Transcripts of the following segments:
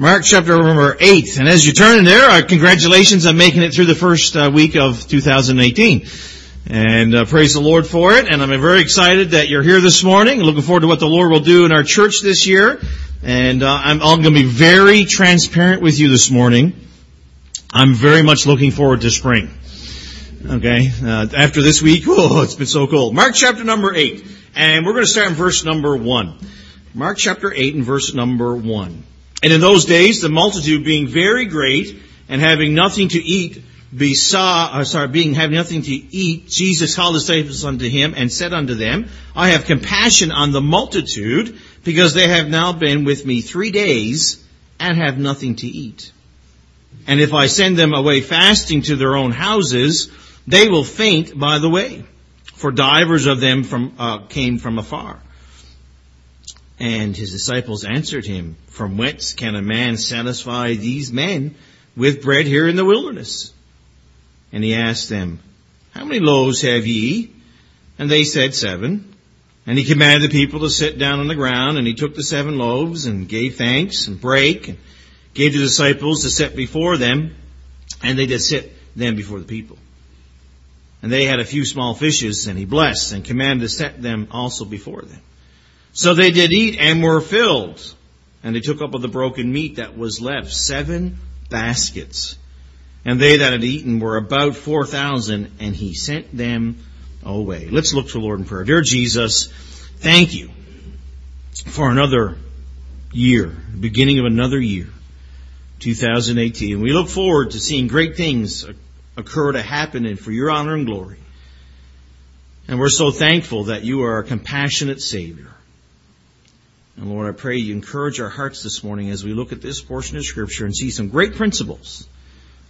Mark chapter number 8. And as you turn in there, uh, congratulations on making it through the first uh, week of 2018. And uh, praise the Lord for it. And I'm very excited that you're here this morning. Looking forward to what the Lord will do in our church this year. And uh, I'm, I'm going to be very transparent with you this morning. I'm very much looking forward to spring. Okay, uh, after this week, oh, it's been so cold. Mark chapter number 8. And we're going to start in verse number 1. Mark chapter 8 and verse number 1. And in those days, the multitude being very great and having nothing to eat, besought, uh, sorry, being having nothing to eat, Jesus called his disciples unto him and said unto them, I have compassion on the multitude because they have now been with me three days and have nothing to eat. And if I send them away fasting to their own houses, they will faint by the way, for divers of them from, uh, came from afar. And his disciples answered him, From whence can a man satisfy these men with bread here in the wilderness? And he asked them, How many loaves have ye? And they said, Seven. And he commanded the people to sit down on the ground, and he took the seven loaves, and gave thanks, and brake, and gave the disciples to set before them, and they did sit them before the people. And they had a few small fishes, and he blessed, and commanded to set them also before them. So they did eat and were filled. And they took up of the broken meat that was left seven baskets. And they that had eaten were about four thousand, and he sent them away. Let's look to the Lord in prayer. Dear Jesus, thank you for another year, beginning of another year, 2018. We look forward to seeing great things occur to happen and for your honor and glory. And we're so thankful that you are a compassionate Savior. And Lord, I pray you encourage our hearts this morning as we look at this portion of Scripture and see some great principles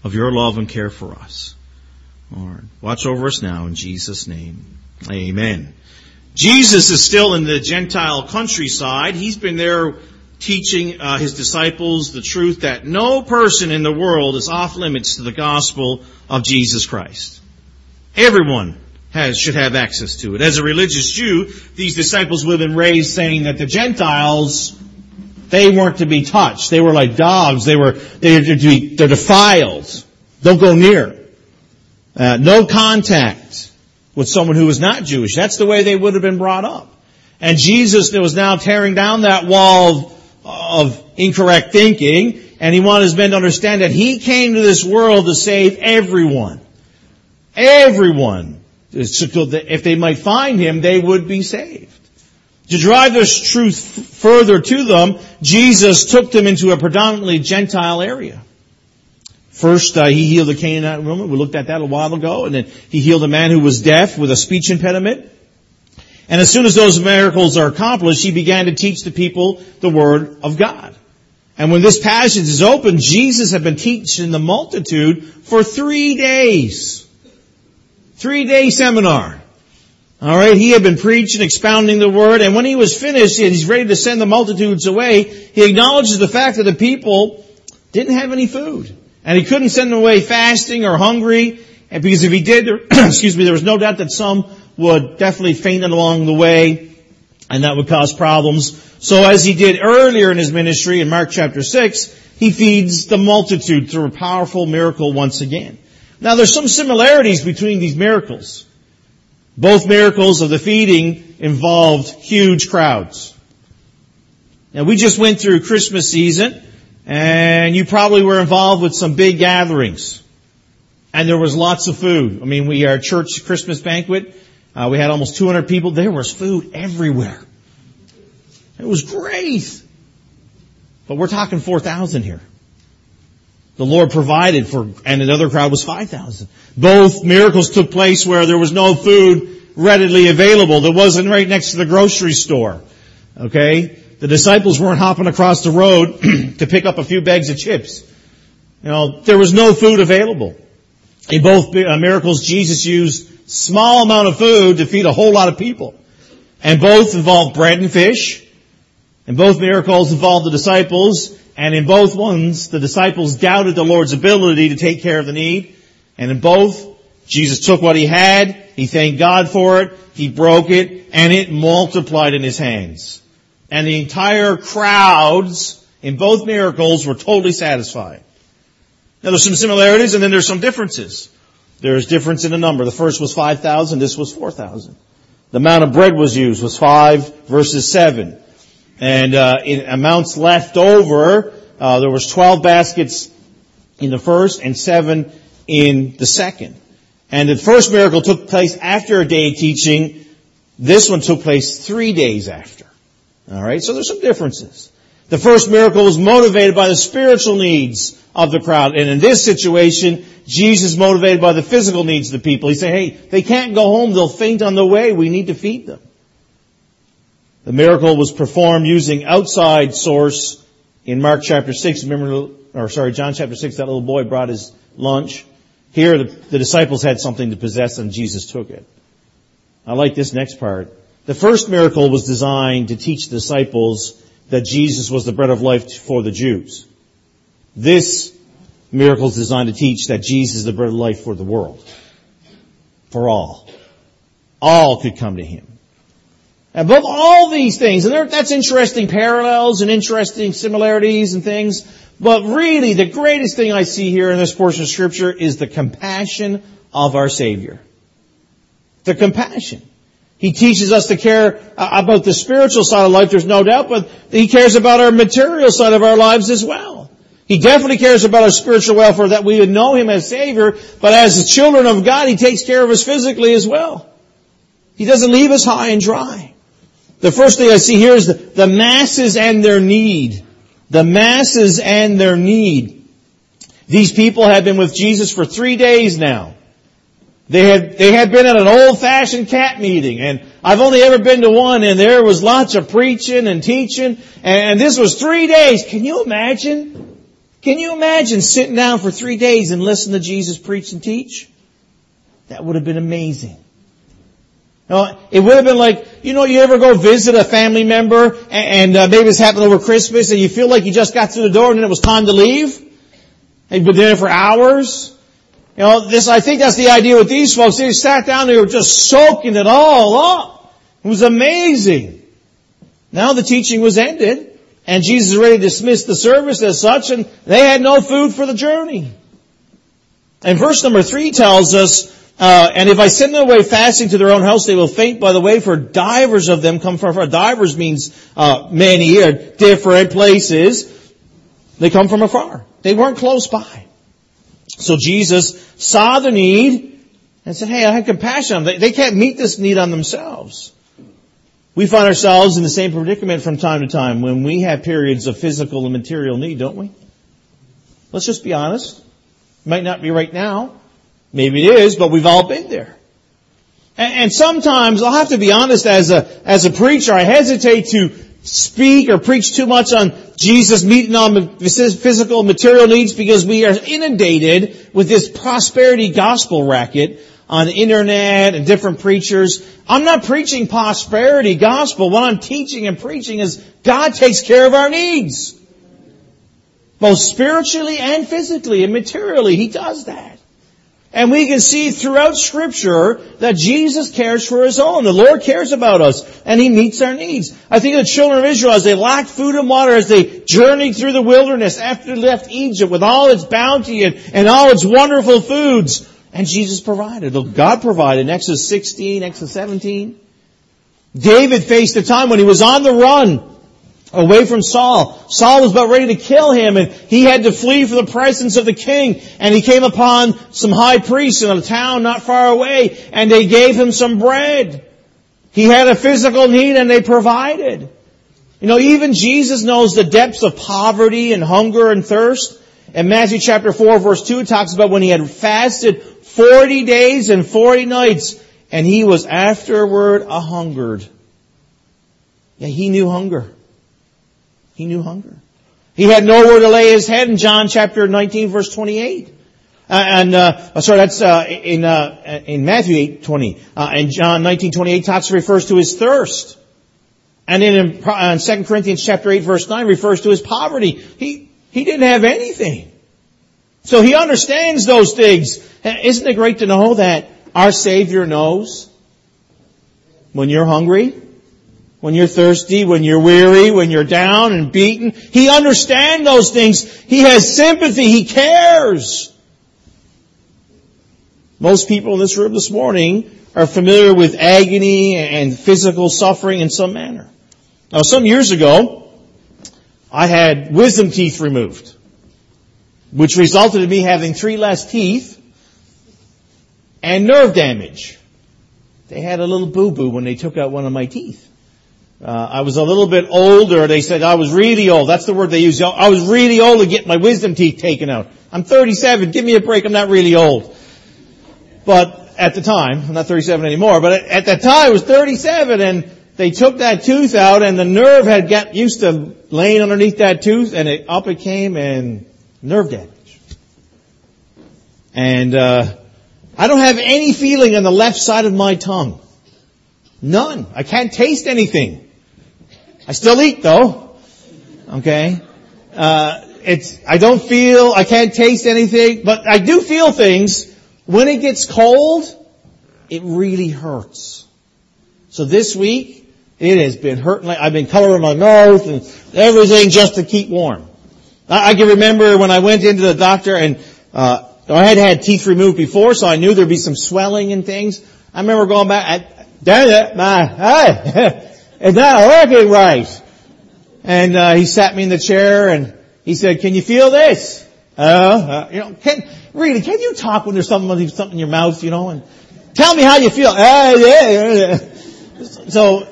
of your love and care for us. Lord, watch over us now in Jesus' name. Amen. Jesus is still in the Gentile countryside. He's been there teaching uh, his disciples the truth that no person in the world is off limits to the gospel of Jesus Christ. Everyone has, should have access to it. As a religious Jew, these disciples would have been raised saying that the Gentiles, they weren't to be touched. They were like dogs. They were, they're, be, they're defiled. Don't go near. Uh, no contact with someone who was not Jewish. That's the way they would have been brought up. And Jesus was now tearing down that wall of, of incorrect thinking, and he wanted his men to understand that he came to this world to save everyone. Everyone so that if they might find him, they would be saved. To drive this truth further to them, Jesus took them into a predominantly Gentile area. First, uh, he healed a Canaanite woman. We looked at that a while ago. And then he healed a man who was deaf with a speech impediment. And as soon as those miracles are accomplished, he began to teach the people the Word of God. And when this passage is open, Jesus had been teaching the multitude for three days. Three day seminar. Alright, he had been preaching, expounding the word, and when he was finished and he's ready to send the multitudes away, he acknowledges the fact that the people didn't have any food. And he couldn't send them away fasting or hungry, and because if he did, excuse me, there was no doubt that some would definitely faint along the way, and that would cause problems. So as he did earlier in his ministry in Mark chapter 6, he feeds the multitude through a powerful miracle once again. Now there's some similarities between these miracles. Both miracles of the feeding involved huge crowds. Now we just went through Christmas season and you probably were involved with some big gatherings. And there was lots of food. I mean, we, our church Christmas banquet, uh, we had almost 200 people. There was food everywhere. It was great. But we're talking 4,000 here the Lord provided for, and another crowd was 5,000. Both miracles took place where there was no food readily available. There wasn't right next to the grocery store. Okay? The disciples weren't hopping across the road to pick up a few bags of chips. You know, there was no food available. In both uh, miracles, Jesus used small amount of food to feed a whole lot of people. And both involved bread and fish. And both miracles involved the disciples and in both ones, the disciples doubted the Lord's ability to take care of the need. And in both, Jesus took what he had, he thanked God for it, he broke it, and it multiplied in his hands. And the entire crowds in both miracles were totally satisfied. Now there's some similarities and then there's some differences. There's difference in the number. The first was 5,000, this was 4,000. The amount of bread was used was 5 versus 7. And uh, in amounts left over, uh, there was 12 baskets in the first and 7 in the second. And the first miracle took place after a day of teaching. This one took place three days after. Alright, so there's some differences. The first miracle was motivated by the spiritual needs of the crowd. And in this situation, Jesus motivated by the physical needs of the people. He said, hey, they can't go home. They'll faint on the way. We need to feed them. The miracle was performed using outside source in Mark chapter 6. Remember, or sorry, John chapter 6, that little boy brought his lunch. Here, the, the disciples had something to possess and Jesus took it. I like this next part. The first miracle was designed to teach the disciples that Jesus was the bread of life for the Jews. This miracle is designed to teach that Jesus is the bread of life for the world. For all. All could come to Him. Above all these things, and that's interesting parallels and interesting similarities and things, but really the greatest thing I see here in this portion of scripture is the compassion of our Savior. The compassion. He teaches us to care uh, about the spiritual side of life, there's no doubt, but He cares about our material side of our lives as well. He definitely cares about our spiritual welfare that we would know Him as Savior, but as the children of God, He takes care of us physically as well. He doesn't leave us high and dry. The first thing I see here is the, the masses and their need. The masses and their need. These people have been with Jesus for three days now. They had, they had been at an old-fashioned camp meeting, and I've only ever been to one, and there was lots of preaching and teaching, and this was three days. Can you imagine? Can you imagine sitting down for three days and listening to Jesus preach and teach? That would have been amazing. No, it would have been like, you know, you ever go visit a family member and, uh, maybe it's happened over Christmas and you feel like you just got through the door and then it was time to leave? And you've been there for hours? You know, this, I think that's the idea with these folks. They sat down, they were just soaking it all up. It was amazing. Now the teaching was ended, and Jesus already dismissed the service as such, and they had no food for the journey. And verse number three tells us, uh, and if I send them away fasting to their own house, they will faint by the way, for divers of them come from far. Divers means uh, many or different places. They come from afar. They weren't close by. So Jesus saw the need and said, hey, I have compassion on them. They, they can't meet this need on themselves. We find ourselves in the same predicament from time to time when we have periods of physical and material need, don't we? Let's just be honest. Might not be right now. Maybe it is, but we've all been there. And, and sometimes I'll have to be honest as a, as a preacher, I hesitate to speak or preach too much on Jesus meeting on physical material needs because we are inundated with this prosperity gospel racket on the internet and different preachers. I'm not preaching prosperity gospel. What I'm teaching and preaching is God takes care of our needs. Both spiritually and physically and materially. He does that. And we can see throughout scripture that Jesus cares for his own. The Lord cares about us and he meets our needs. I think of the children of Israel as they lacked food and water as they journeyed through the wilderness after they left Egypt with all its bounty and, and all its wonderful foods. And Jesus provided. God provided in Exodus 16, Exodus 17. David faced a time when he was on the run away from Saul. Saul was about ready to kill him and he had to flee from the presence of the king and he came upon some high priests in a town not far away and they gave him some bread. He had a physical need and they provided. You know, even Jesus knows the depths of poverty and hunger and thirst. In Matthew chapter 4 verse 2 it talks about when he had fasted 40 days and 40 nights and he was afterward a hungered. Yeah, he knew hunger. He knew hunger. He had nowhere to lay his head in John chapter 19 verse 28. Uh, and uh, sorry, that's uh, in uh, in Matthew eight twenty. Uh, and John nineteen twenty eight talks refers to his thirst, and in, in Second Corinthians chapter eight verse nine refers to his poverty. He he didn't have anything, so he understands those things. Isn't it great to know that our Savior knows when you're hungry? When you're thirsty, when you're weary, when you're down and beaten. He understands those things. He has sympathy. He cares. Most people in this room this morning are familiar with agony and physical suffering in some manner. Now, some years ago, I had wisdom teeth removed, which resulted in me having three less teeth and nerve damage. They had a little boo-boo when they took out one of my teeth. Uh, I was a little bit older. They said I was really old. That's the word they use. I was really old to get my wisdom teeth taken out. I'm 37. Give me a break. I'm not really old. But at the time, I'm not 37 anymore, but at that time I was 37 and they took that tooth out and the nerve had got used to laying underneath that tooth and it, up it came and nerve damage. And, uh, I don't have any feeling on the left side of my tongue. None. I can't taste anything. I still eat though. Okay. Uh, it's, I don't feel, I can't taste anything, but I do feel things when it gets cold, it really hurts. So this week, it has been hurting. Like I've been coloring my mouth and everything just to keep warm. I, I can remember when I went into the doctor and uh, I had had teeth removed before, so I knew there'd be some swelling and things. I remember going back. Damn it, my hey, it's not working right. And uh, he sat me in the chair and he said, "Can you feel this?" Uh, uh you know, can really, can you talk when there's something, something in your mouth, you know, and tell me how you feel. Uh, yeah. yeah. So,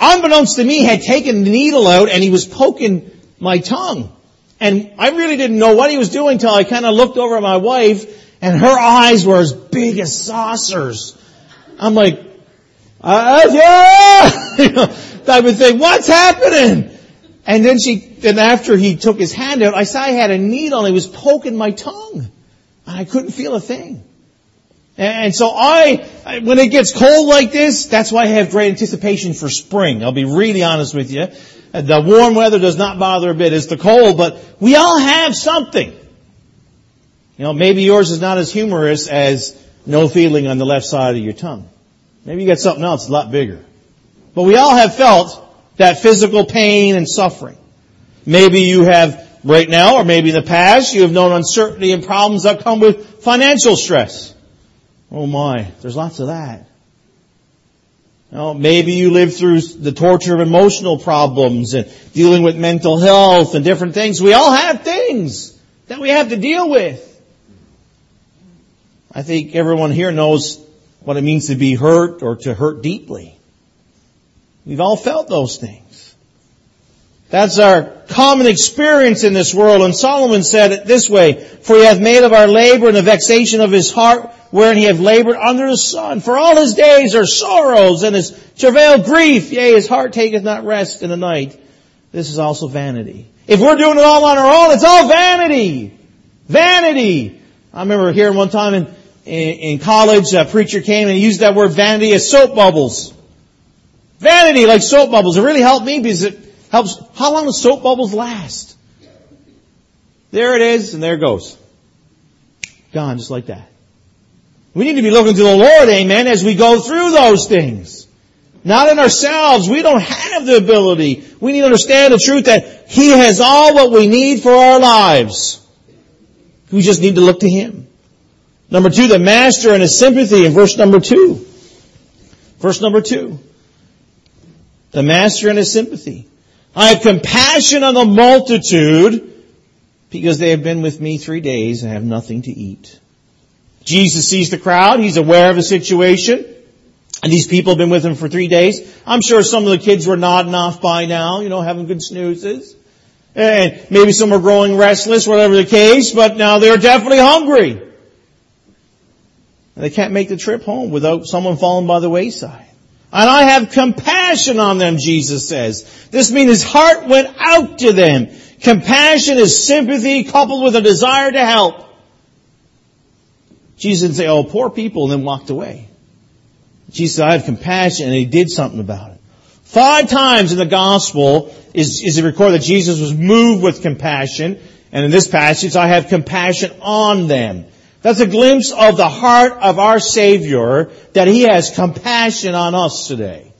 unbeknownst to me, had taken the needle out and he was poking my tongue. And I really didn't know what he was doing until I kind of looked over at my wife and her eyes were as big as saucers. I'm like, uh, yeah! you know, I would think, what's happening? And then she, then after he took his hand out, I saw he had a needle and he was poking my tongue. And I couldn't feel a thing. And so I, when it gets cold like this, that's why I have great anticipation for spring. I'll be really honest with you. The warm weather does not bother a bit. It's the cold, but we all have something. You know, maybe yours is not as humorous as no feeling on the left side of your tongue. Maybe you got something else a lot bigger. But we all have felt that physical pain and suffering. Maybe you have right now, or maybe in the past, you have known uncertainty and problems that come with financial stress. Oh my, there's lots of that. Maybe you live through the torture of emotional problems and dealing with mental health and different things. We all have things that we have to deal with. I think everyone here knows what it means to be hurt or to hurt deeply. We've all felt those things. That's our common experience in this world. And Solomon said it this way, For he hath made of our labor and the vexation of his heart, wherein he hath labored under the sun. For all his days are sorrows, and his travail grief. Yea, his heart taketh not rest in the night. This is also vanity. If we're doing it all on our own, it's all vanity. Vanity. I remember hearing one time in, in, college, a preacher came and used that word vanity as soap bubbles. Vanity like soap bubbles. It really helped me because it helps. How long do soap bubbles last? There it is, and there it goes. Gone just like that. We need to be looking to the Lord, amen, as we go through those things. Not in ourselves. We don't have the ability. We need to understand the truth that He has all what we need for our lives. We just need to look to Him. Number two, the Master and His sympathy in verse number two. Verse number two. The Master and His sympathy. I have compassion on the multitude because they have been with me three days and have nothing to eat. Jesus sees the crowd. He's aware of the situation. And these people have been with him for three days. I'm sure some of the kids were nodding off by now, you know, having good snoozes. And maybe some were growing restless, whatever the case, but now they're definitely hungry. And they can't make the trip home without someone falling by the wayside. And I have compassion on them, Jesus says. This means his heart went out to them. Compassion is sympathy coupled with a desire to help. Jesus didn't say, oh, poor people, and then walked away. Jesus said, I have compassion, and he did something about it. Five times in the gospel is, is it recorded that Jesus was moved with compassion, and in this passage, I have compassion on them. That's a glimpse of the heart of our Savior, that He has compassion on us today.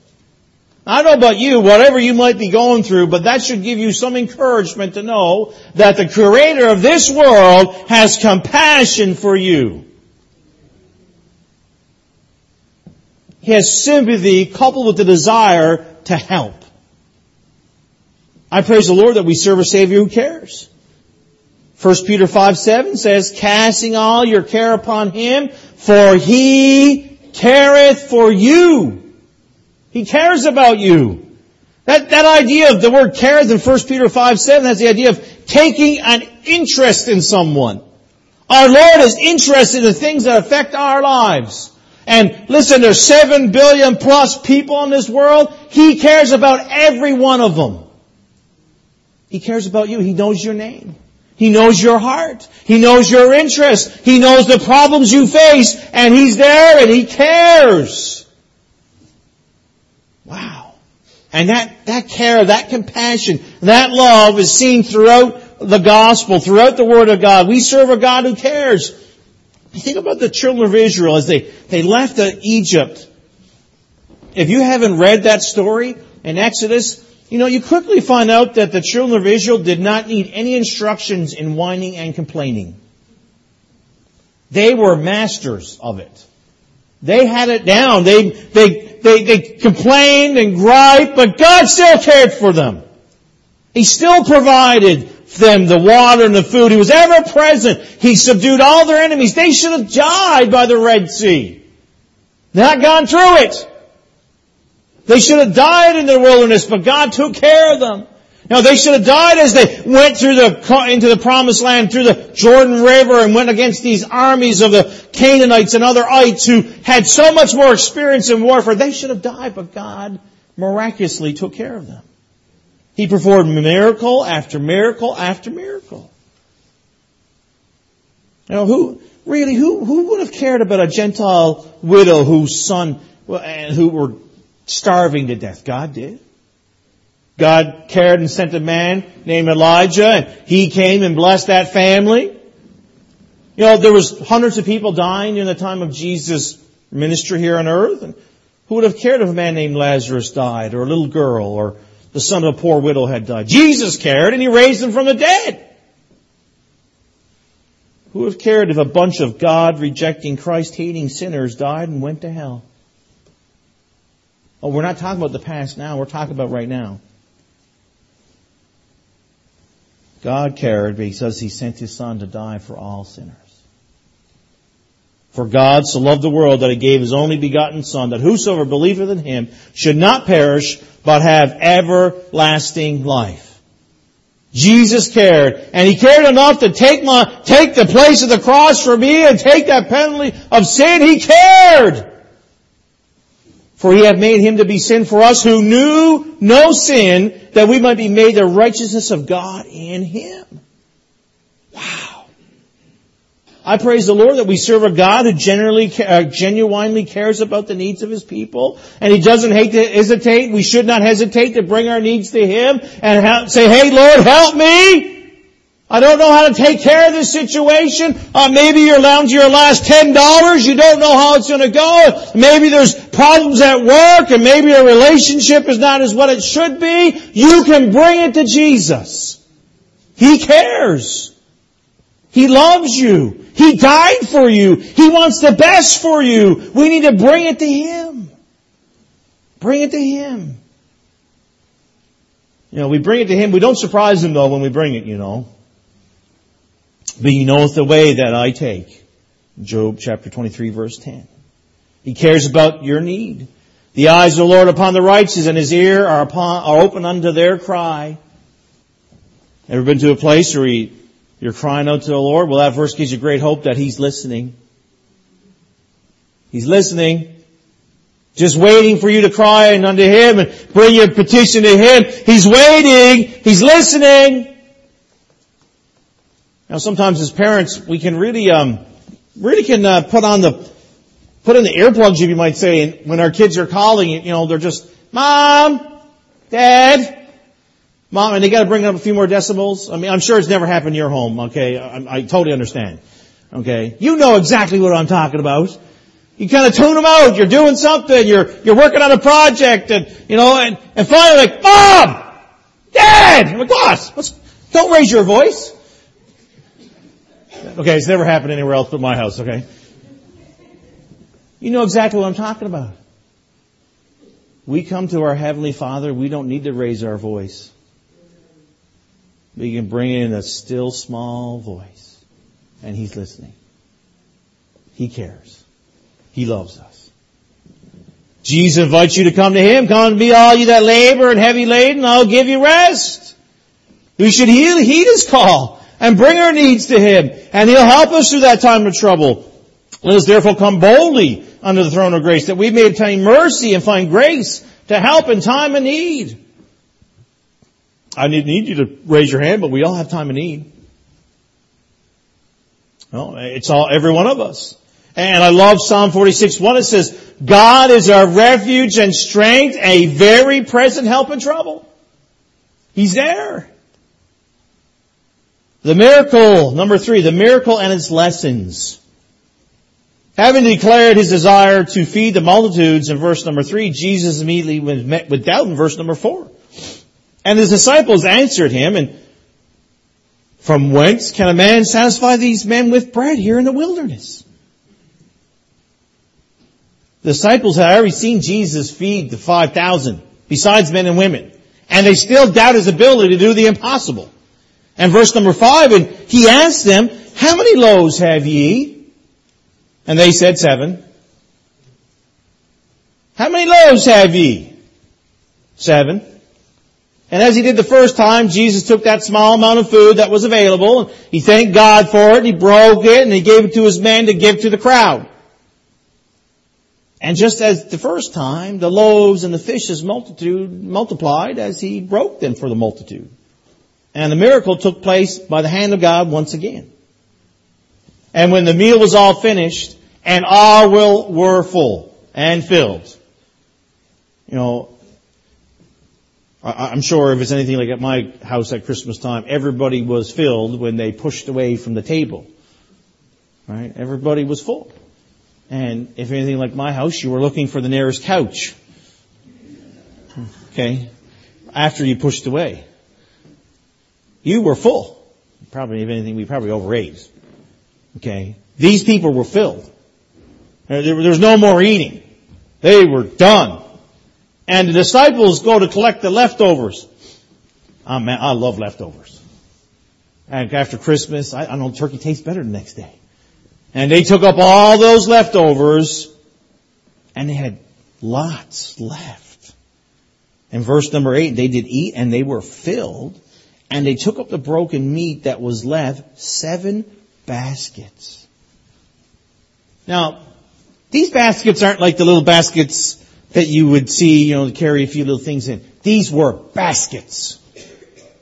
I don't know about you, whatever you might be going through, but that should give you some encouragement to know that the creator of this world has compassion for you. He has sympathy coupled with the desire to help. I praise the Lord that we serve a Savior who cares. 1 Peter 5, 7 says, casting all your care upon Him, for He careth for you. He cares about you. That, that idea of the word careth in 1 Peter 5, 7, that's the idea of taking an interest in someone. Our Lord is interested in the things that affect our lives. And listen, there's seven billion plus people in this world. He cares about every one of them. He cares about you. He knows your name. He knows your heart. He knows your interests. He knows the problems you face and He's there and He cares. Wow. And that, that care, that compassion, that love is seen throughout the gospel, throughout the Word of God. We serve a God who cares. Think about the children of Israel as they, they left uh, Egypt. If you haven't read that story in Exodus, you know, you quickly find out that the children of Israel did not need any instructions in whining and complaining. They were masters of it. They had it down. They, they, they, they complained and griped, but God still cared for them. He still provided them the water and the food. He was ever present. He subdued all their enemies. They should have died by the Red Sea. Not gone through it. They should have died in the wilderness, but God took care of them. Now they should have died as they went through the, into the promised land, through the Jordan River and went against these armies of the Canaanites and other ites who had so much more experience in warfare. They should have died, but God miraculously took care of them. He performed miracle after miracle after miracle. Now who, really, who, who would have cared about a Gentile widow whose son, and eh, who were starving to death? God did. God cared and sent a man named Elijah and he came and blessed that family. You know, there was hundreds of people dying in the time of Jesus' ministry here on earth. And who would have cared if a man named Lazarus died or a little girl or the son of a poor widow had died. Jesus cared and he raised them from the dead. Who would have cared if a bunch of God rejecting Christ hating sinners died and went to hell? Oh, we're not talking about the past now, we're talking about right now. God cared because he sent his son to die for all sinners. For God so loved the world that he gave his only begotten son that whosoever believeth in him should not perish but have everlasting life. Jesus cared, and He cared enough to take my, take the place of the cross for me and take that penalty of sin. He cared! For He hath made Him to be sin for us who knew no sin, that we might be made the righteousness of God in Him. Wow. I praise the Lord that we serve a God who generally, uh, genuinely cares about the needs of His people, and He doesn't hate to hesitate. We should not hesitate to bring our needs to Him and say, "Hey, Lord, help me." I don't know how to take care of this situation. Uh, maybe you're down to your last ten dollars. You don't know how it's going to go. Maybe there's problems at work, and maybe your relationship is not as what it should be. You can bring it to Jesus. He cares. He loves you. He died for you. He wants the best for you. We need to bring it to Him. Bring it to Him. You know, we bring it to Him. We don't surprise Him though when we bring it, you know. He knoweth the way that I take. Job chapter 23 verse 10. He cares about your need. The eyes of the Lord upon the righteous and His ear are upon, are open unto their cry. Ever been to a place where He you're crying out to the Lord. Well, that verse gives you great hope that He's listening. He's listening. Just waiting for you to cry unto Him and bring your petition to Him. He's waiting. He's listening. Now sometimes as parents, we can really, um, really can uh, put on the, put in the earplugs, if you might say, and when our kids are calling, you know, they're just, Mom, Dad, Mom, and they got to bring up a few more decibels. I mean, I'm sure it's never happened in your home. Okay, I, I totally understand. Okay, you know exactly what I'm talking about. You kind of tune them out. You're doing something. You're, you're working on a project and, you know, and, and finally like, Mom! Dad! I'm like? What's, don't raise your voice. Okay, it's never happened anywhere else but my house, okay? You know exactly what I'm talking about. We come to our Heavenly Father, we don't need to raise our voice. We can bring in a still small voice, and He's listening. He cares. He loves us. Jesus invites you to come to Him. Come and be all you that labor and heavy laden, I'll give you rest. We should heed His call and bring our needs to Him, and He'll help us through that time of trouble. Let us therefore come boldly under the throne of grace, that we may obtain mercy and find grace to help in time of need. I need, need you to raise your hand, but we all have time of need. Well, it's all, every one of us. And I love Psalm 46, 1. It says, God is our refuge and strength, a very present help in trouble. He's there. The miracle, number three, the miracle and its lessons. Having declared his desire to feed the multitudes in verse number three, Jesus immediately was met with doubt in verse number four. And his disciples answered him, and from whence can a man satisfy these men with bread here in the wilderness? The disciples had already seen Jesus feed the 5,000, besides men and women. And they still doubt his ability to do the impossible. And verse number five, and he asked them, how many loaves have ye? And they said seven. How many loaves have ye? Seven. And as he did the first time, Jesus took that small amount of food that was available, and he thanked God for it, and he broke it, and he gave it to his men to give to the crowd. And just as the first time, the loaves and the fishes multitude multiplied as he broke them for the multitude. And the miracle took place by the hand of God once again. And when the meal was all finished, and all will, were full and filled. You know, I'm sure if it's anything like at my house at Christmas time, everybody was filled when they pushed away from the table. Right? Everybody was full. And if anything like my house, you were looking for the nearest couch. Okay? After you pushed away. You were full. Probably, if anything, we probably overate. Okay? These people were filled. There was no more eating. They were done. And the disciples go to collect the leftovers. Oh man, I love leftovers. And after Christmas, I, I know turkey tastes better the next day. And they took up all those leftovers and they had lots left. In verse number eight, they did eat and they were filled and they took up the broken meat that was left, seven baskets. Now, these baskets aren't like the little baskets that you would see, you know, carry a few little things in. These were baskets.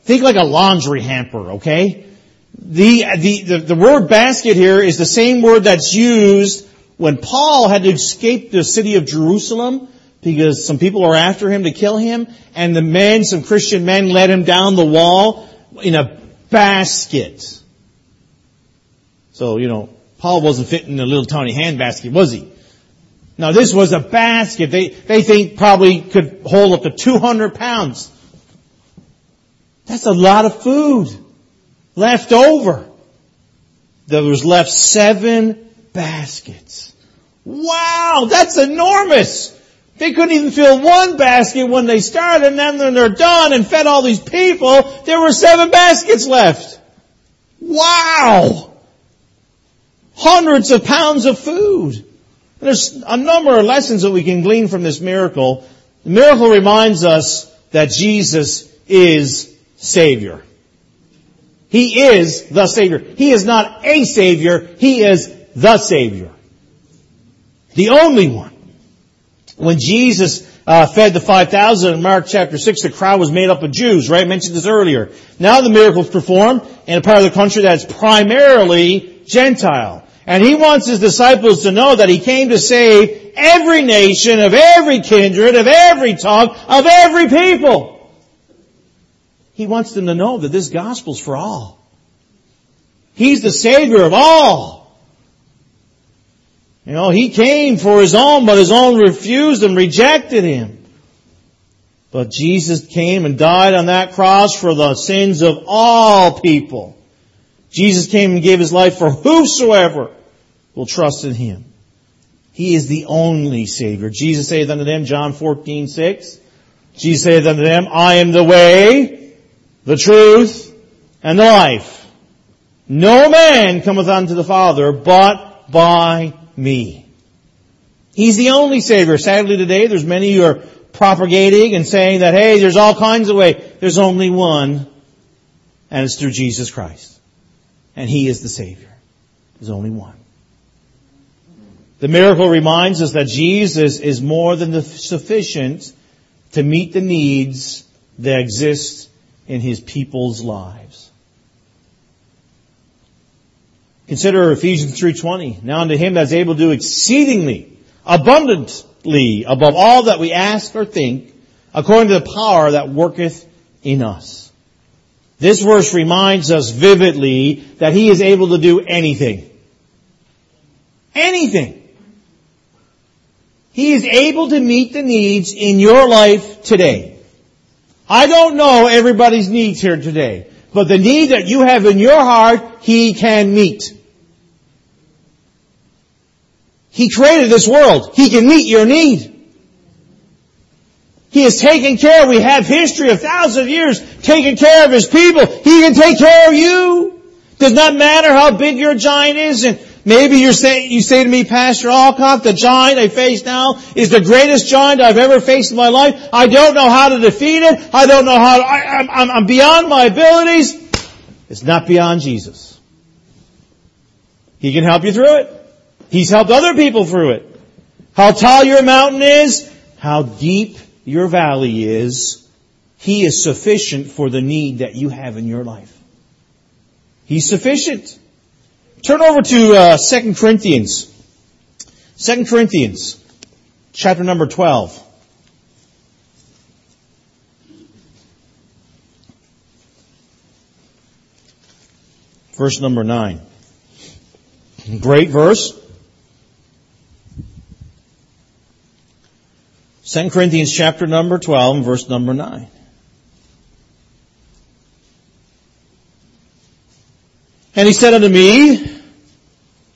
Think like a laundry hamper, okay? The, the, the, the word basket here is the same word that's used when Paul had to escape the city of Jerusalem because some people were after him to kill him and the men, some Christian men led him down the wall in a basket. So, you know, Paul wasn't fitting in a little tiny handbasket, was he? Now this was a basket. They, they think probably could hold up to 200 pounds. That's a lot of food left over. There was left seven baskets. Wow, that's enormous. They couldn't even fill one basket when they started and then when they're done and fed all these people, there were seven baskets left. Wow! Hundreds of pounds of food. There's a number of lessons that we can glean from this miracle. The miracle reminds us that Jesus is Savior. He is the Savior. He is not a Savior. He is the Savior. The only one. When Jesus uh, fed the 5,000 in Mark chapter 6, the crowd was made up of Jews, right? I mentioned this earlier. Now the miracle is performed in a part of the country that's primarily Gentile. And he wants his disciples to know that he came to save every nation, of every kindred, of every tongue, of every people. He wants them to know that this gospel's for all. He's the Savior of all. You know, he came for his own, but his own refused and rejected him. But Jesus came and died on that cross for the sins of all people. Jesus came and gave his life for whosoever will trust in him. He is the only Savior. Jesus saith unto them, John 14, 6, Jesus saith unto them, I am the way, the truth, and the life. No man cometh unto the Father but by me. He's the only Savior. Sadly today, there's many who are propagating and saying that, hey, there's all kinds of ways. There's only one, and it's through Jesus Christ. And He is the Savior. There's only one. The miracle reminds us that Jesus is more than sufficient to meet the needs that exist in His people's lives. Consider Ephesians 3.20. Now unto Him that's able to do exceedingly, abundantly, above all that we ask or think, according to the power that worketh in us. This verse reminds us vividly that He is able to do anything. Anything. He is able to meet the needs in your life today. I don't know everybody's needs here today, but the need that you have in your heart, He can meet. He created this world. He can meet your need. He has taken care. We have history of thousands of years taking care of His people. He can take care of you. Does not matter how big your giant is and Maybe you say, you say to me, Pastor Alcott, the giant I face now is the greatest giant I've ever faced in my life. I don't know how to defeat it. I don't know how, to, I, I'm, I'm beyond my abilities. It's not beyond Jesus. He can help you through it. He's helped other people through it. How tall your mountain is, how deep your valley is, He is sufficient for the need that you have in your life. He's sufficient. Turn over to uh, 2 Corinthians. 2 Corinthians, chapter number 12. Verse number 9. Great verse. 2 Corinthians chapter number 12 verse number 9. And he said unto me,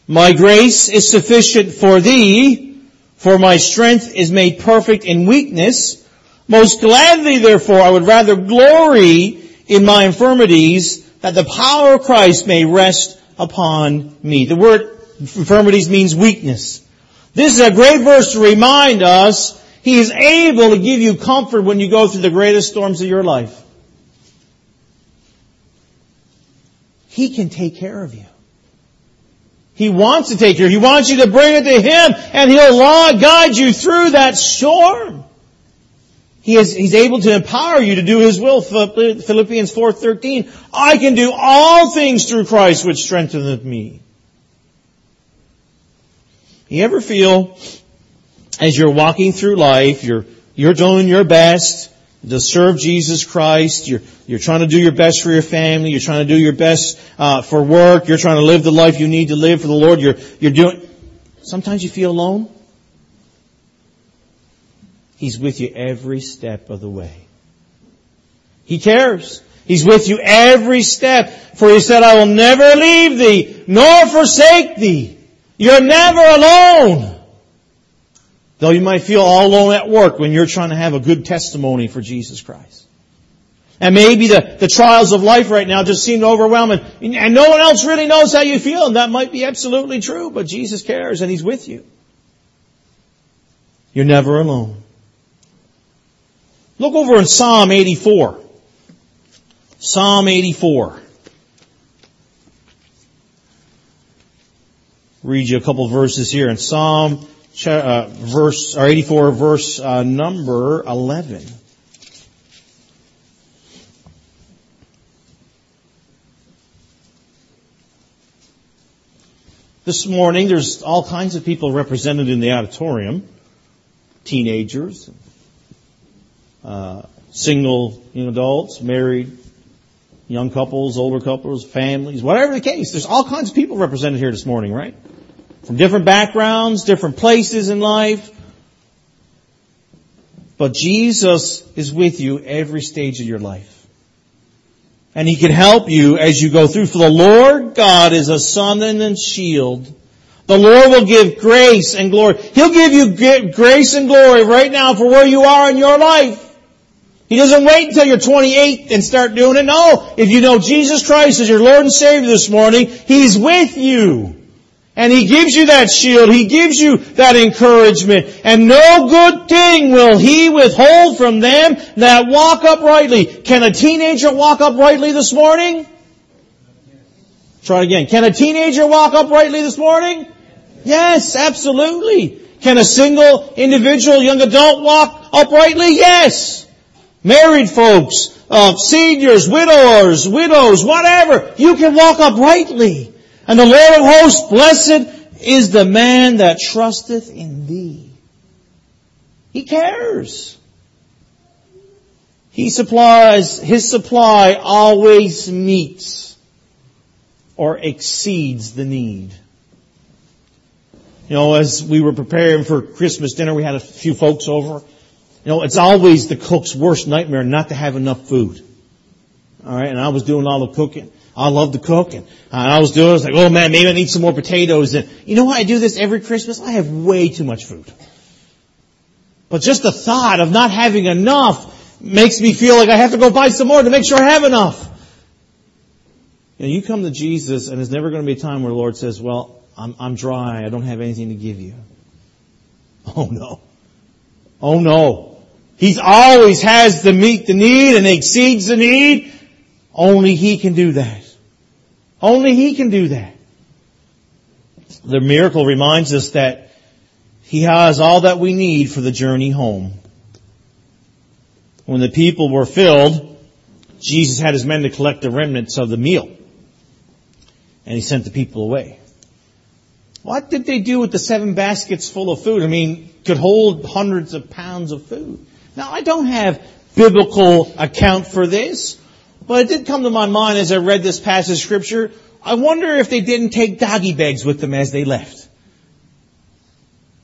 My grace is sufficient for thee, for my strength is made perfect in weakness. Most gladly, therefore, I would rather glory in my infirmities, that the power of Christ may rest upon me. The word infirmities means weakness. This is a great verse to remind us He is able to give you comfort when you go through the greatest storms of your life. He can take care of you. He wants to take care. He wants you to bring it to Him and He'll law guide you through that storm. He is, He's able to empower you to do His will. Philippians 4.13. I can do all things through Christ which strengtheneth me. You ever feel as you're walking through life, you're, you're doing your best, to serve Jesus Christ. You're, you're trying to do your best for your family. You're trying to do your best uh, for work. You're trying to live the life you need to live for the Lord. You're, you're doing. Sometimes you feel alone. He's with you every step of the way. He cares. He's with you every step. For he said, I will never leave thee, nor forsake thee. You're never alone. Though you might feel all alone at work when you're trying to have a good testimony for Jesus Christ. And maybe the, the trials of life right now just seem overwhelming. And no one else really knows how you feel. And that might be absolutely true, but Jesus cares and He's with you. You're never alone. Look over in Psalm 84. Psalm 84. Read you a couple verses here in Psalm uh, verse, or 84 verse uh, number 11. This morning, there's all kinds of people represented in the auditorium. Teenagers, uh, single adults, married, young couples, older couples, families, whatever the case. There's all kinds of people represented here this morning, right? From different backgrounds, different places in life. But Jesus is with you every stage of your life. And He can help you as you go through. For the Lord God is a sun and a shield. The Lord will give grace and glory. He'll give you grace and glory right now for where you are in your life. He doesn't wait until you're 28 and start doing it. No, if you know Jesus Christ as your Lord and Savior this morning, He's with you. And He gives you that shield. He gives you that encouragement. And no good thing will He withhold from them that walk uprightly. Can a teenager walk uprightly this morning? Try again. Can a teenager walk uprightly this morning? Yes, absolutely. Can a single individual, young adult walk uprightly? Yes. Married folks, uh, seniors, widowers, widows, whatever. You can walk uprightly. And the Lord of hosts, blessed is the man that trusteth in thee. He cares. He supplies, his supply always meets or exceeds the need. You know, as we were preparing for Christmas dinner, we had a few folks over. You know, it's always the cook's worst nightmare not to have enough food. Alright, and I was doing all the cooking. I love to cook and I was doing, I was like, oh man, maybe I need some more potatoes. And you know why I do this every Christmas? I have way too much food. But just the thought of not having enough makes me feel like I have to go buy some more to make sure I have enough. You know, you come to Jesus and there's never going to be a time where the Lord says, well, I'm, I'm dry. I don't have anything to give you. Oh no. Oh no. He always has to meet the need and exceeds the need. Only He can do that. Only He can do that. The miracle reminds us that He has all that we need for the journey home. When the people were filled, Jesus had His men to collect the remnants of the meal. And He sent the people away. What did they do with the seven baskets full of food? I mean, could hold hundreds of pounds of food. Now, I don't have biblical account for this, but it did come to my mind as I read this passage of scripture. I wonder if they didn't take doggy bags with them as they left.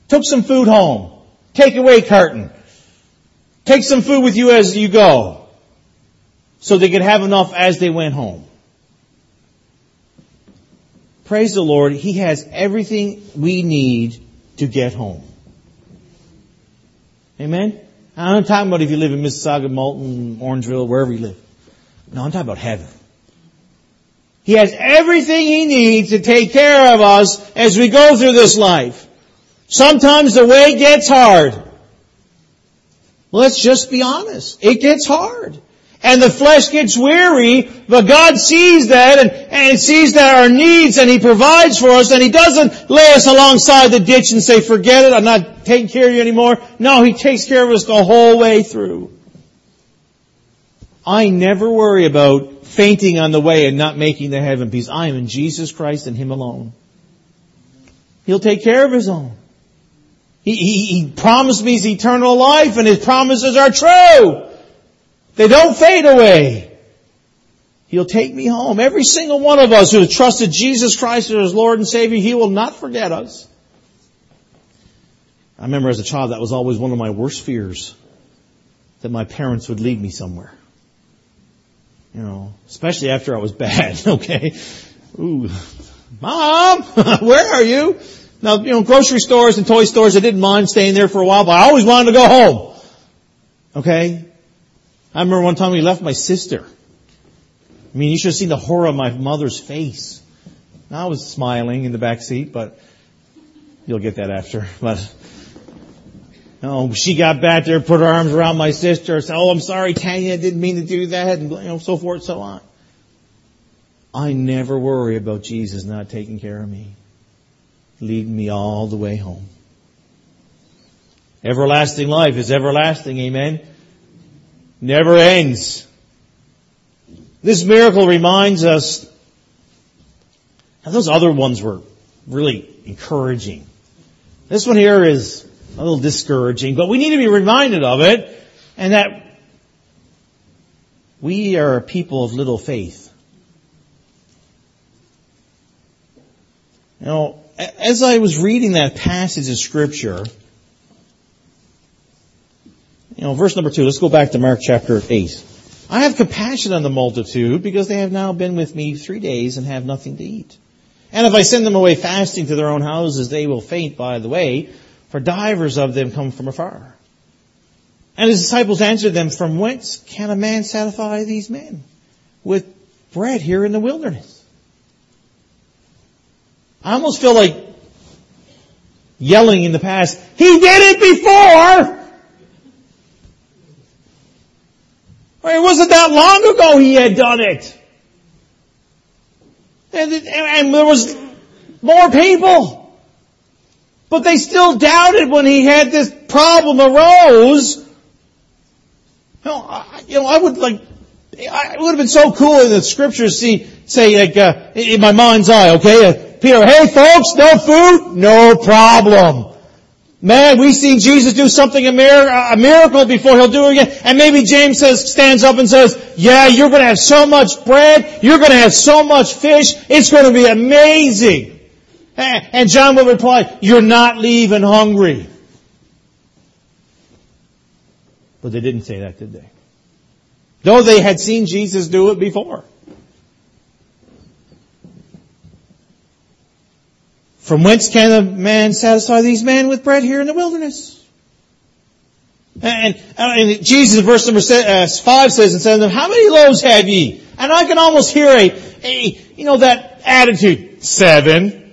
Took some food home. Take away carton. Take some food with you as you go. So they could have enough as they went home. Praise the Lord. He has everything we need to get home. Amen? I'm not talking about if you live in Mississauga, Malton, Orangeville, wherever you live. No, I'm talking about heaven. He has everything He needs to take care of us as we go through this life. Sometimes the way gets hard. Let's just be honest. It gets hard and the flesh gets weary, but God sees that and, and sees that our needs and He provides for us and He doesn't lay us alongside the ditch and say, forget it, I'm not taking care of you anymore. No, He takes care of us the whole way through. I never worry about fainting on the way and not making the heaven peace. I am in Jesus Christ and Him alone. He'll take care of His own. He, he, he promised me His eternal life and His promises are true. They don't fade away. He'll take me home. Every single one of us who has trusted Jesus Christ as Lord and Savior, He will not forget us. I remember as a child that was always one of my worst fears. That my parents would leave me somewhere. You know, especially after I was bad, okay? Ooh. Mom! Where are you? Now, you know, grocery stores and toy stores, I didn't mind staying there for a while, but I always wanted to go home. Okay? I remember one time we left my sister. I mean, you should have seen the horror of my mother's face. I was smiling in the back seat, but you'll get that after. But no, she got back there, put her arms around my sister, said, "Oh, I'm sorry, Tanya, I didn't mean to do that," and you know, so forth, so on. I never worry about Jesus not taking care of me, leading me all the way home. Everlasting life is everlasting, amen. Never ends. This miracle reminds us, and those other ones were really encouraging. This one here is a little discouraging, but we need to be reminded of it, and that we are a people of little faith. Know, as I was reading that passage of scripture, you know, verse number two, let's go back to Mark chapter 8. I have compassion on the multitude because they have now been with me three days and have nothing to eat. And if I send them away fasting to their own houses, they will faint by the way, for divers of them come from afar. And his disciples answered them, From whence can a man satisfy these men with bread here in the wilderness? I almost feel like yelling in the past, He did it before! It wasn't that long ago he had done it. And, and there was more people. But they still doubted when he had this problem arose. You know, I, you know, I would like, I, it would have been so cool in the scriptures see, say like, uh, in my mind's eye, okay, uh, Peter, hey folks, no food? No problem. Man, we've seen Jesus do something, a, miracle before he'll do it again. And maybe James says, stands up and says, yeah, you're to have so much bread. You're to have so much fish. It's to be amazing. And John will reply, you're not leaving hungry. But they didn't say that, did they? Though they had seen Jesus do it before. From whence can a man satisfy these men with bread here in the wilderness? And, and Jesus, verse number uh, five says, and says, them, how many loaves have ye? And I can almost hear a, a, you know, that attitude. Seven.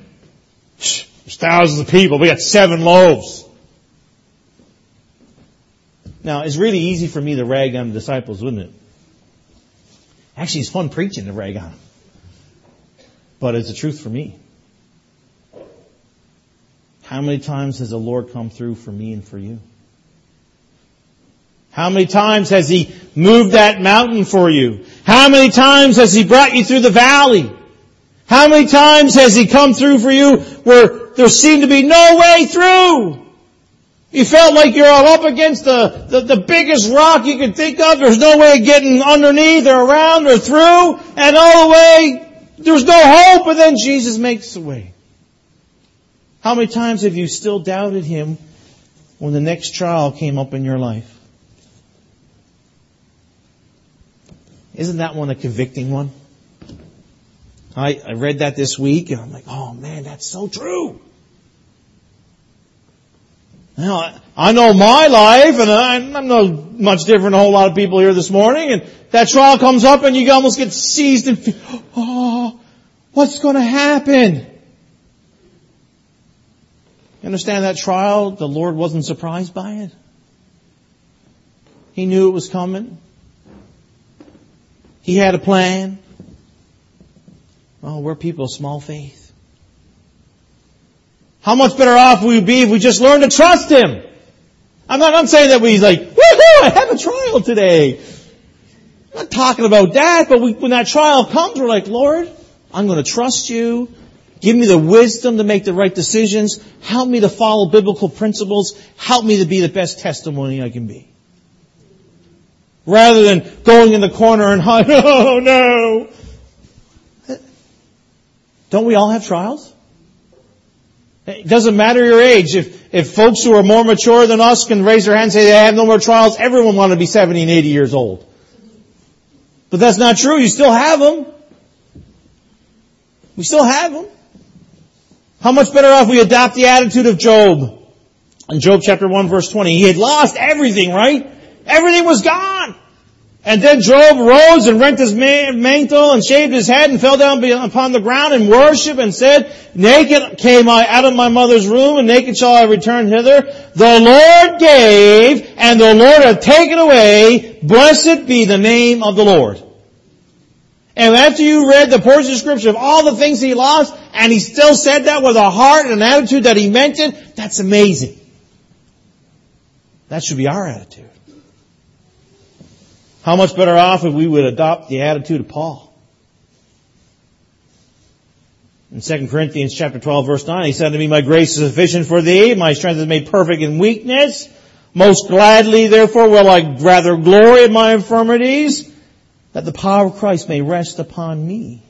There's thousands of people. We got seven loaves. Now, it's really easy for me to rag on the disciples, wouldn't it? Actually, it's fun preaching to rag on them. But it's the truth for me. How many times has the Lord come through for me and for you? How many times has He moved that mountain for you? How many times has He brought you through the valley? How many times has He come through for you where there seemed to be no way through? You felt like you're all up against the, the, the, biggest rock you could think of. There's no way of getting underneath or around or through. And all the way, there's no hope. And then Jesus makes a way. How many times have you still doubted Him when the next trial came up in your life? Isn't that one a convicting one? I, I read that this week and I'm like, oh man, that's so true. Now, I know my life and I'm no much different than a whole lot of people here this morning and that trial comes up and you almost get seized and feel, oh, what's going to happen? You understand that trial? The Lord wasn't surprised by it. He knew it was coming. He had a plan. Oh, we're people of small faith. How much better off we would be if we just learned to trust Him? I'm not, I'm saying that we like, woohoo, I have a trial today. I'm not talking about that, but we, when that trial comes, we're like, Lord, I'm going to trust you. Give me the wisdom to make the right decisions. Help me to follow biblical principles. Help me to be the best testimony I can be. Rather than going in the corner and oh no. Don't we all have trials? It doesn't matter your age. If, if folks who are more mature than us can raise their hand and say they have no more trials, everyone want to be 70 and 80 years old. But that's not true. You still have them. We still have them. How much better off we adopt the attitude of Job? In Job chapter 1 verse 20, he had lost everything, right? Everything was gone. And then Job rose and rent his mantle and shaved his head and fell down upon the ground and worshiped and said, Naked came I out of my mother's womb and naked shall I return hither. The Lord gave and the Lord hath taken away. Blessed be the name of the Lord. And after you read the portion of scripture of all the things he lost, and he still said that with a heart and an attitude that he meant it, that's amazing. That should be our attitude. How much better off if we would adopt the attitude of Paul? In 2 Corinthians chapter 12 verse 9, he said to me, My grace is sufficient for thee, my strength is made perfect in weakness. Most gladly therefore will I rather glory in my infirmities, that the power of Christ may rest upon me.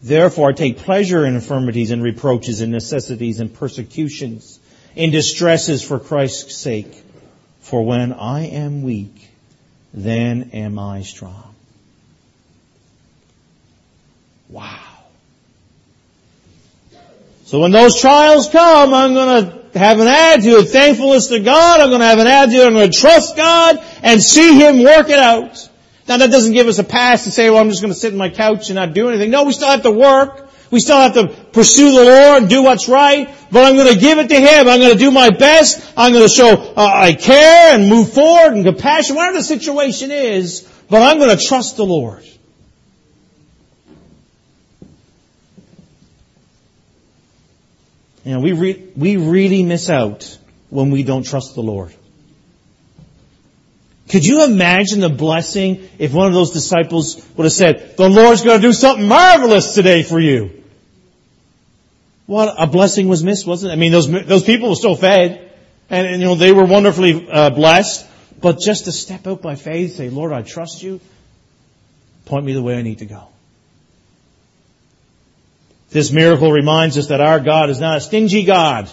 Therefore I take pleasure in infirmities and reproaches and necessities and persecutions, in distresses for Christ's sake. For when I am weak, then am I strong. Wow. So when those trials come, I'm gonna have an attitude of thankfulness to God. I'm to have an attitude. I'm to trust God and see Him work it out. Now that doesn't give us a pass to say, well, I'm just to sit in my couch and not do anything. No, we still have to work. We still have to pursue the Lord and do what's right, but I'm going to give it to Him. I'm going to do my best. I'm going to show uh, I care and move forward and compassion, whatever the situation is, but I'm going to trust the Lord. You know, we, re- we really miss out when we don't trust the Lord. Could you imagine the blessing if one of those disciples would have said, the Lord's going to do something marvelous today for you? What a blessing was missed, wasn't it? I mean, those, those people were still fed and, and you know, they were wonderfully uh, blessed, but just to step out by faith, say, Lord, I trust you, point me the way I need to go. This miracle reminds us that our God is not a stingy God.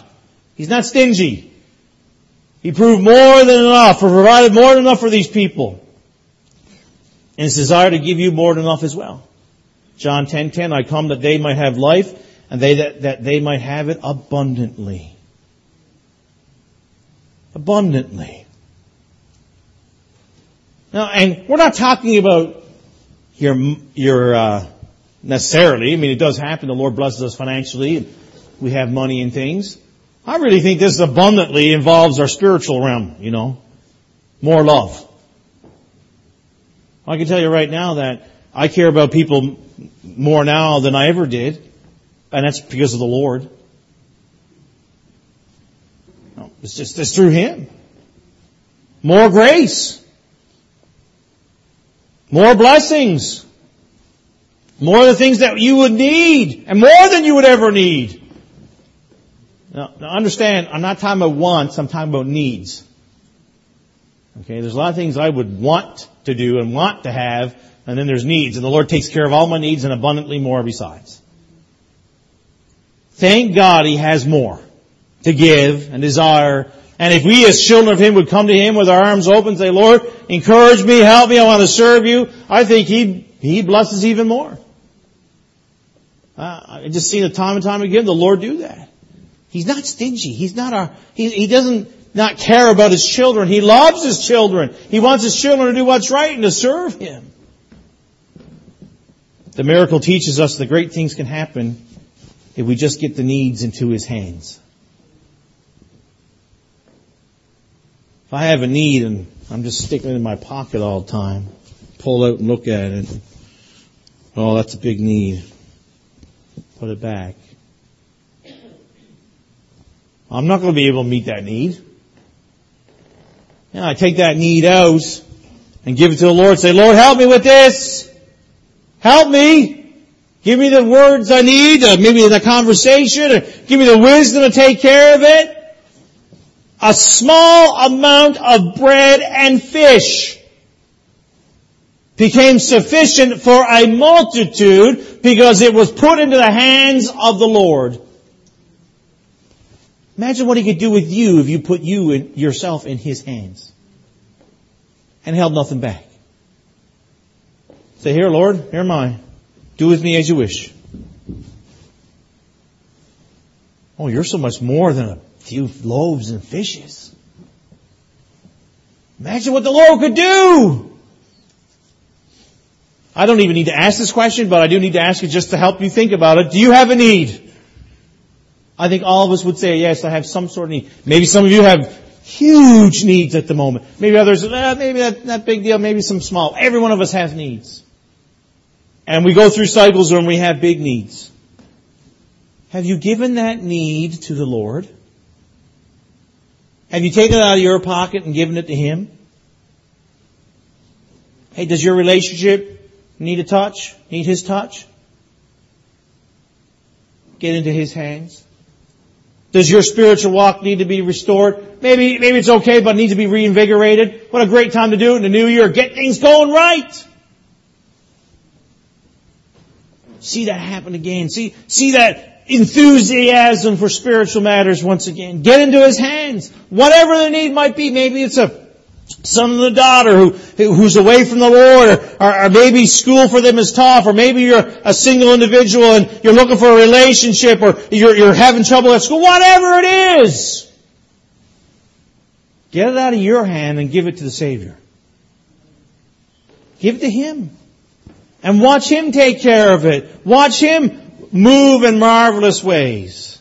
He's not stingy. He proved more than enough, or provided more than enough for these people. And his desire to give you more than enough as well. John 10:10, 10, 10, I come that they might have life, and they that, that they might have it abundantly. Abundantly. Now, and we're not talking about your, your, uh, necessarily. I mean, it does happen. The Lord blesses us financially. We have money and things. I really think this abundantly involves our spiritual realm, you know. More love. I can tell you right now that I care about people more now than I ever did. And that's because of the Lord. No, it's just, it's through Him. More grace. More blessings. More of the things that you would need, and more than you would ever need. Now, now understand, I'm not talking about wants, I'm talking about needs. Okay, there's a lot of things I would want to do and want to have, and then there's needs, and the Lord takes care of all my needs and abundantly more besides. Thank God He has more to give and desire. And if we as children of Him would come to Him with our arms open and say, Lord, encourage me, help me, I want to serve you, I think He, He blesses even more. Uh, I just seen it time and time again, the Lord do that. He's not stingy. He's not our, he, he doesn't not care about his children. He loves his children. He wants his children to do what's right and to serve him. The miracle teaches us that great things can happen if we just get the needs into his hands. If I have a need and I'm just sticking it in my pocket all the time, pull out and look at it. Oh, that's a big need put it back. I'm not going to be able to meet that need. And I take that need out and give it to the Lord. Say, Lord, help me with this. Help me. Give me the words I need, uh, maybe the conversation, or give me the wisdom to take care of it. A small amount of bread and fish became sufficient for a multitude because it was put into the hands of the Lord. Imagine what he could do with you if you put you yourself in his hands and held nothing back. Say, here, Lord, here am I. Do with me as you wish. Oh, you're so much more than a few loaves and fishes. Imagine what the Lord could do. I don't even need to ask this question, but I do need to ask it just to help you think about it. Do you have a need? I think all of us would say, yes, I have some sort of need. Maybe some of you have huge needs at the moment. Maybe others, eh, maybe that, not big deal, maybe some small. Every one of us has needs. And we go through cycles when we have big needs. Have you given that need to the Lord? Have you taken it out of your pocket and given it to Him? Hey, does your relationship Need a touch? Need His touch? Get into His hands. Does your spiritual walk need to be restored? Maybe, maybe it's okay, but it needs to be reinvigorated. What a great time to do it in the new year. Get things going right. See that happen again. See, see that enthusiasm for spiritual matters once again. Get into His hands. Whatever the need might be. Maybe it's a son and a daughter who, who's away from the Lord, or, or, maybe school for them is tough, or maybe you're a single individual and you're looking for a relationship, or you're, you're having trouble at school, whatever it is. Get it out of your hand and give it to the Savior. Give it to Him. And watch Him take care of it. Watch Him move in marvelous ways.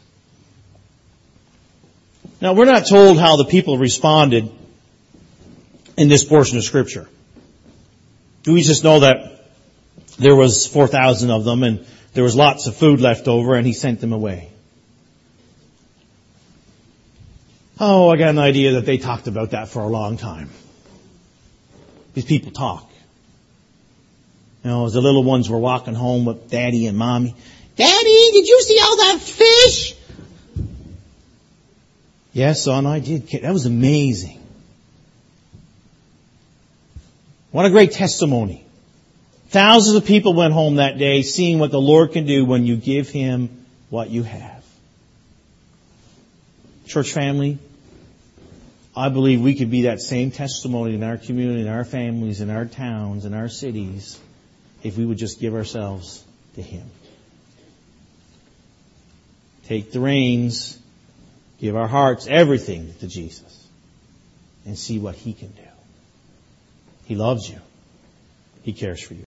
Now we're not told how the people responded in this portion of scripture. Do we just know that there was 4,000 of them and there was lots of food left over and he sent them away. Oh, I got an idea that they talked about that for a long time. These people talk. You know, as the little ones were walking home with daddy and mommy, Daddy, did you see all that fish? Yes, son, I did. That was amazing. What a great testimony. Thousands of people went home that day seeing what the Lord can do when you give Him what you have. Church family, I believe we could be that same testimony in our community, in our families, in our towns, in our cities, if we would just give ourselves to Him. Take the reins, give our hearts, everything to Jesus, and see what He can do. He loves you. He cares for you.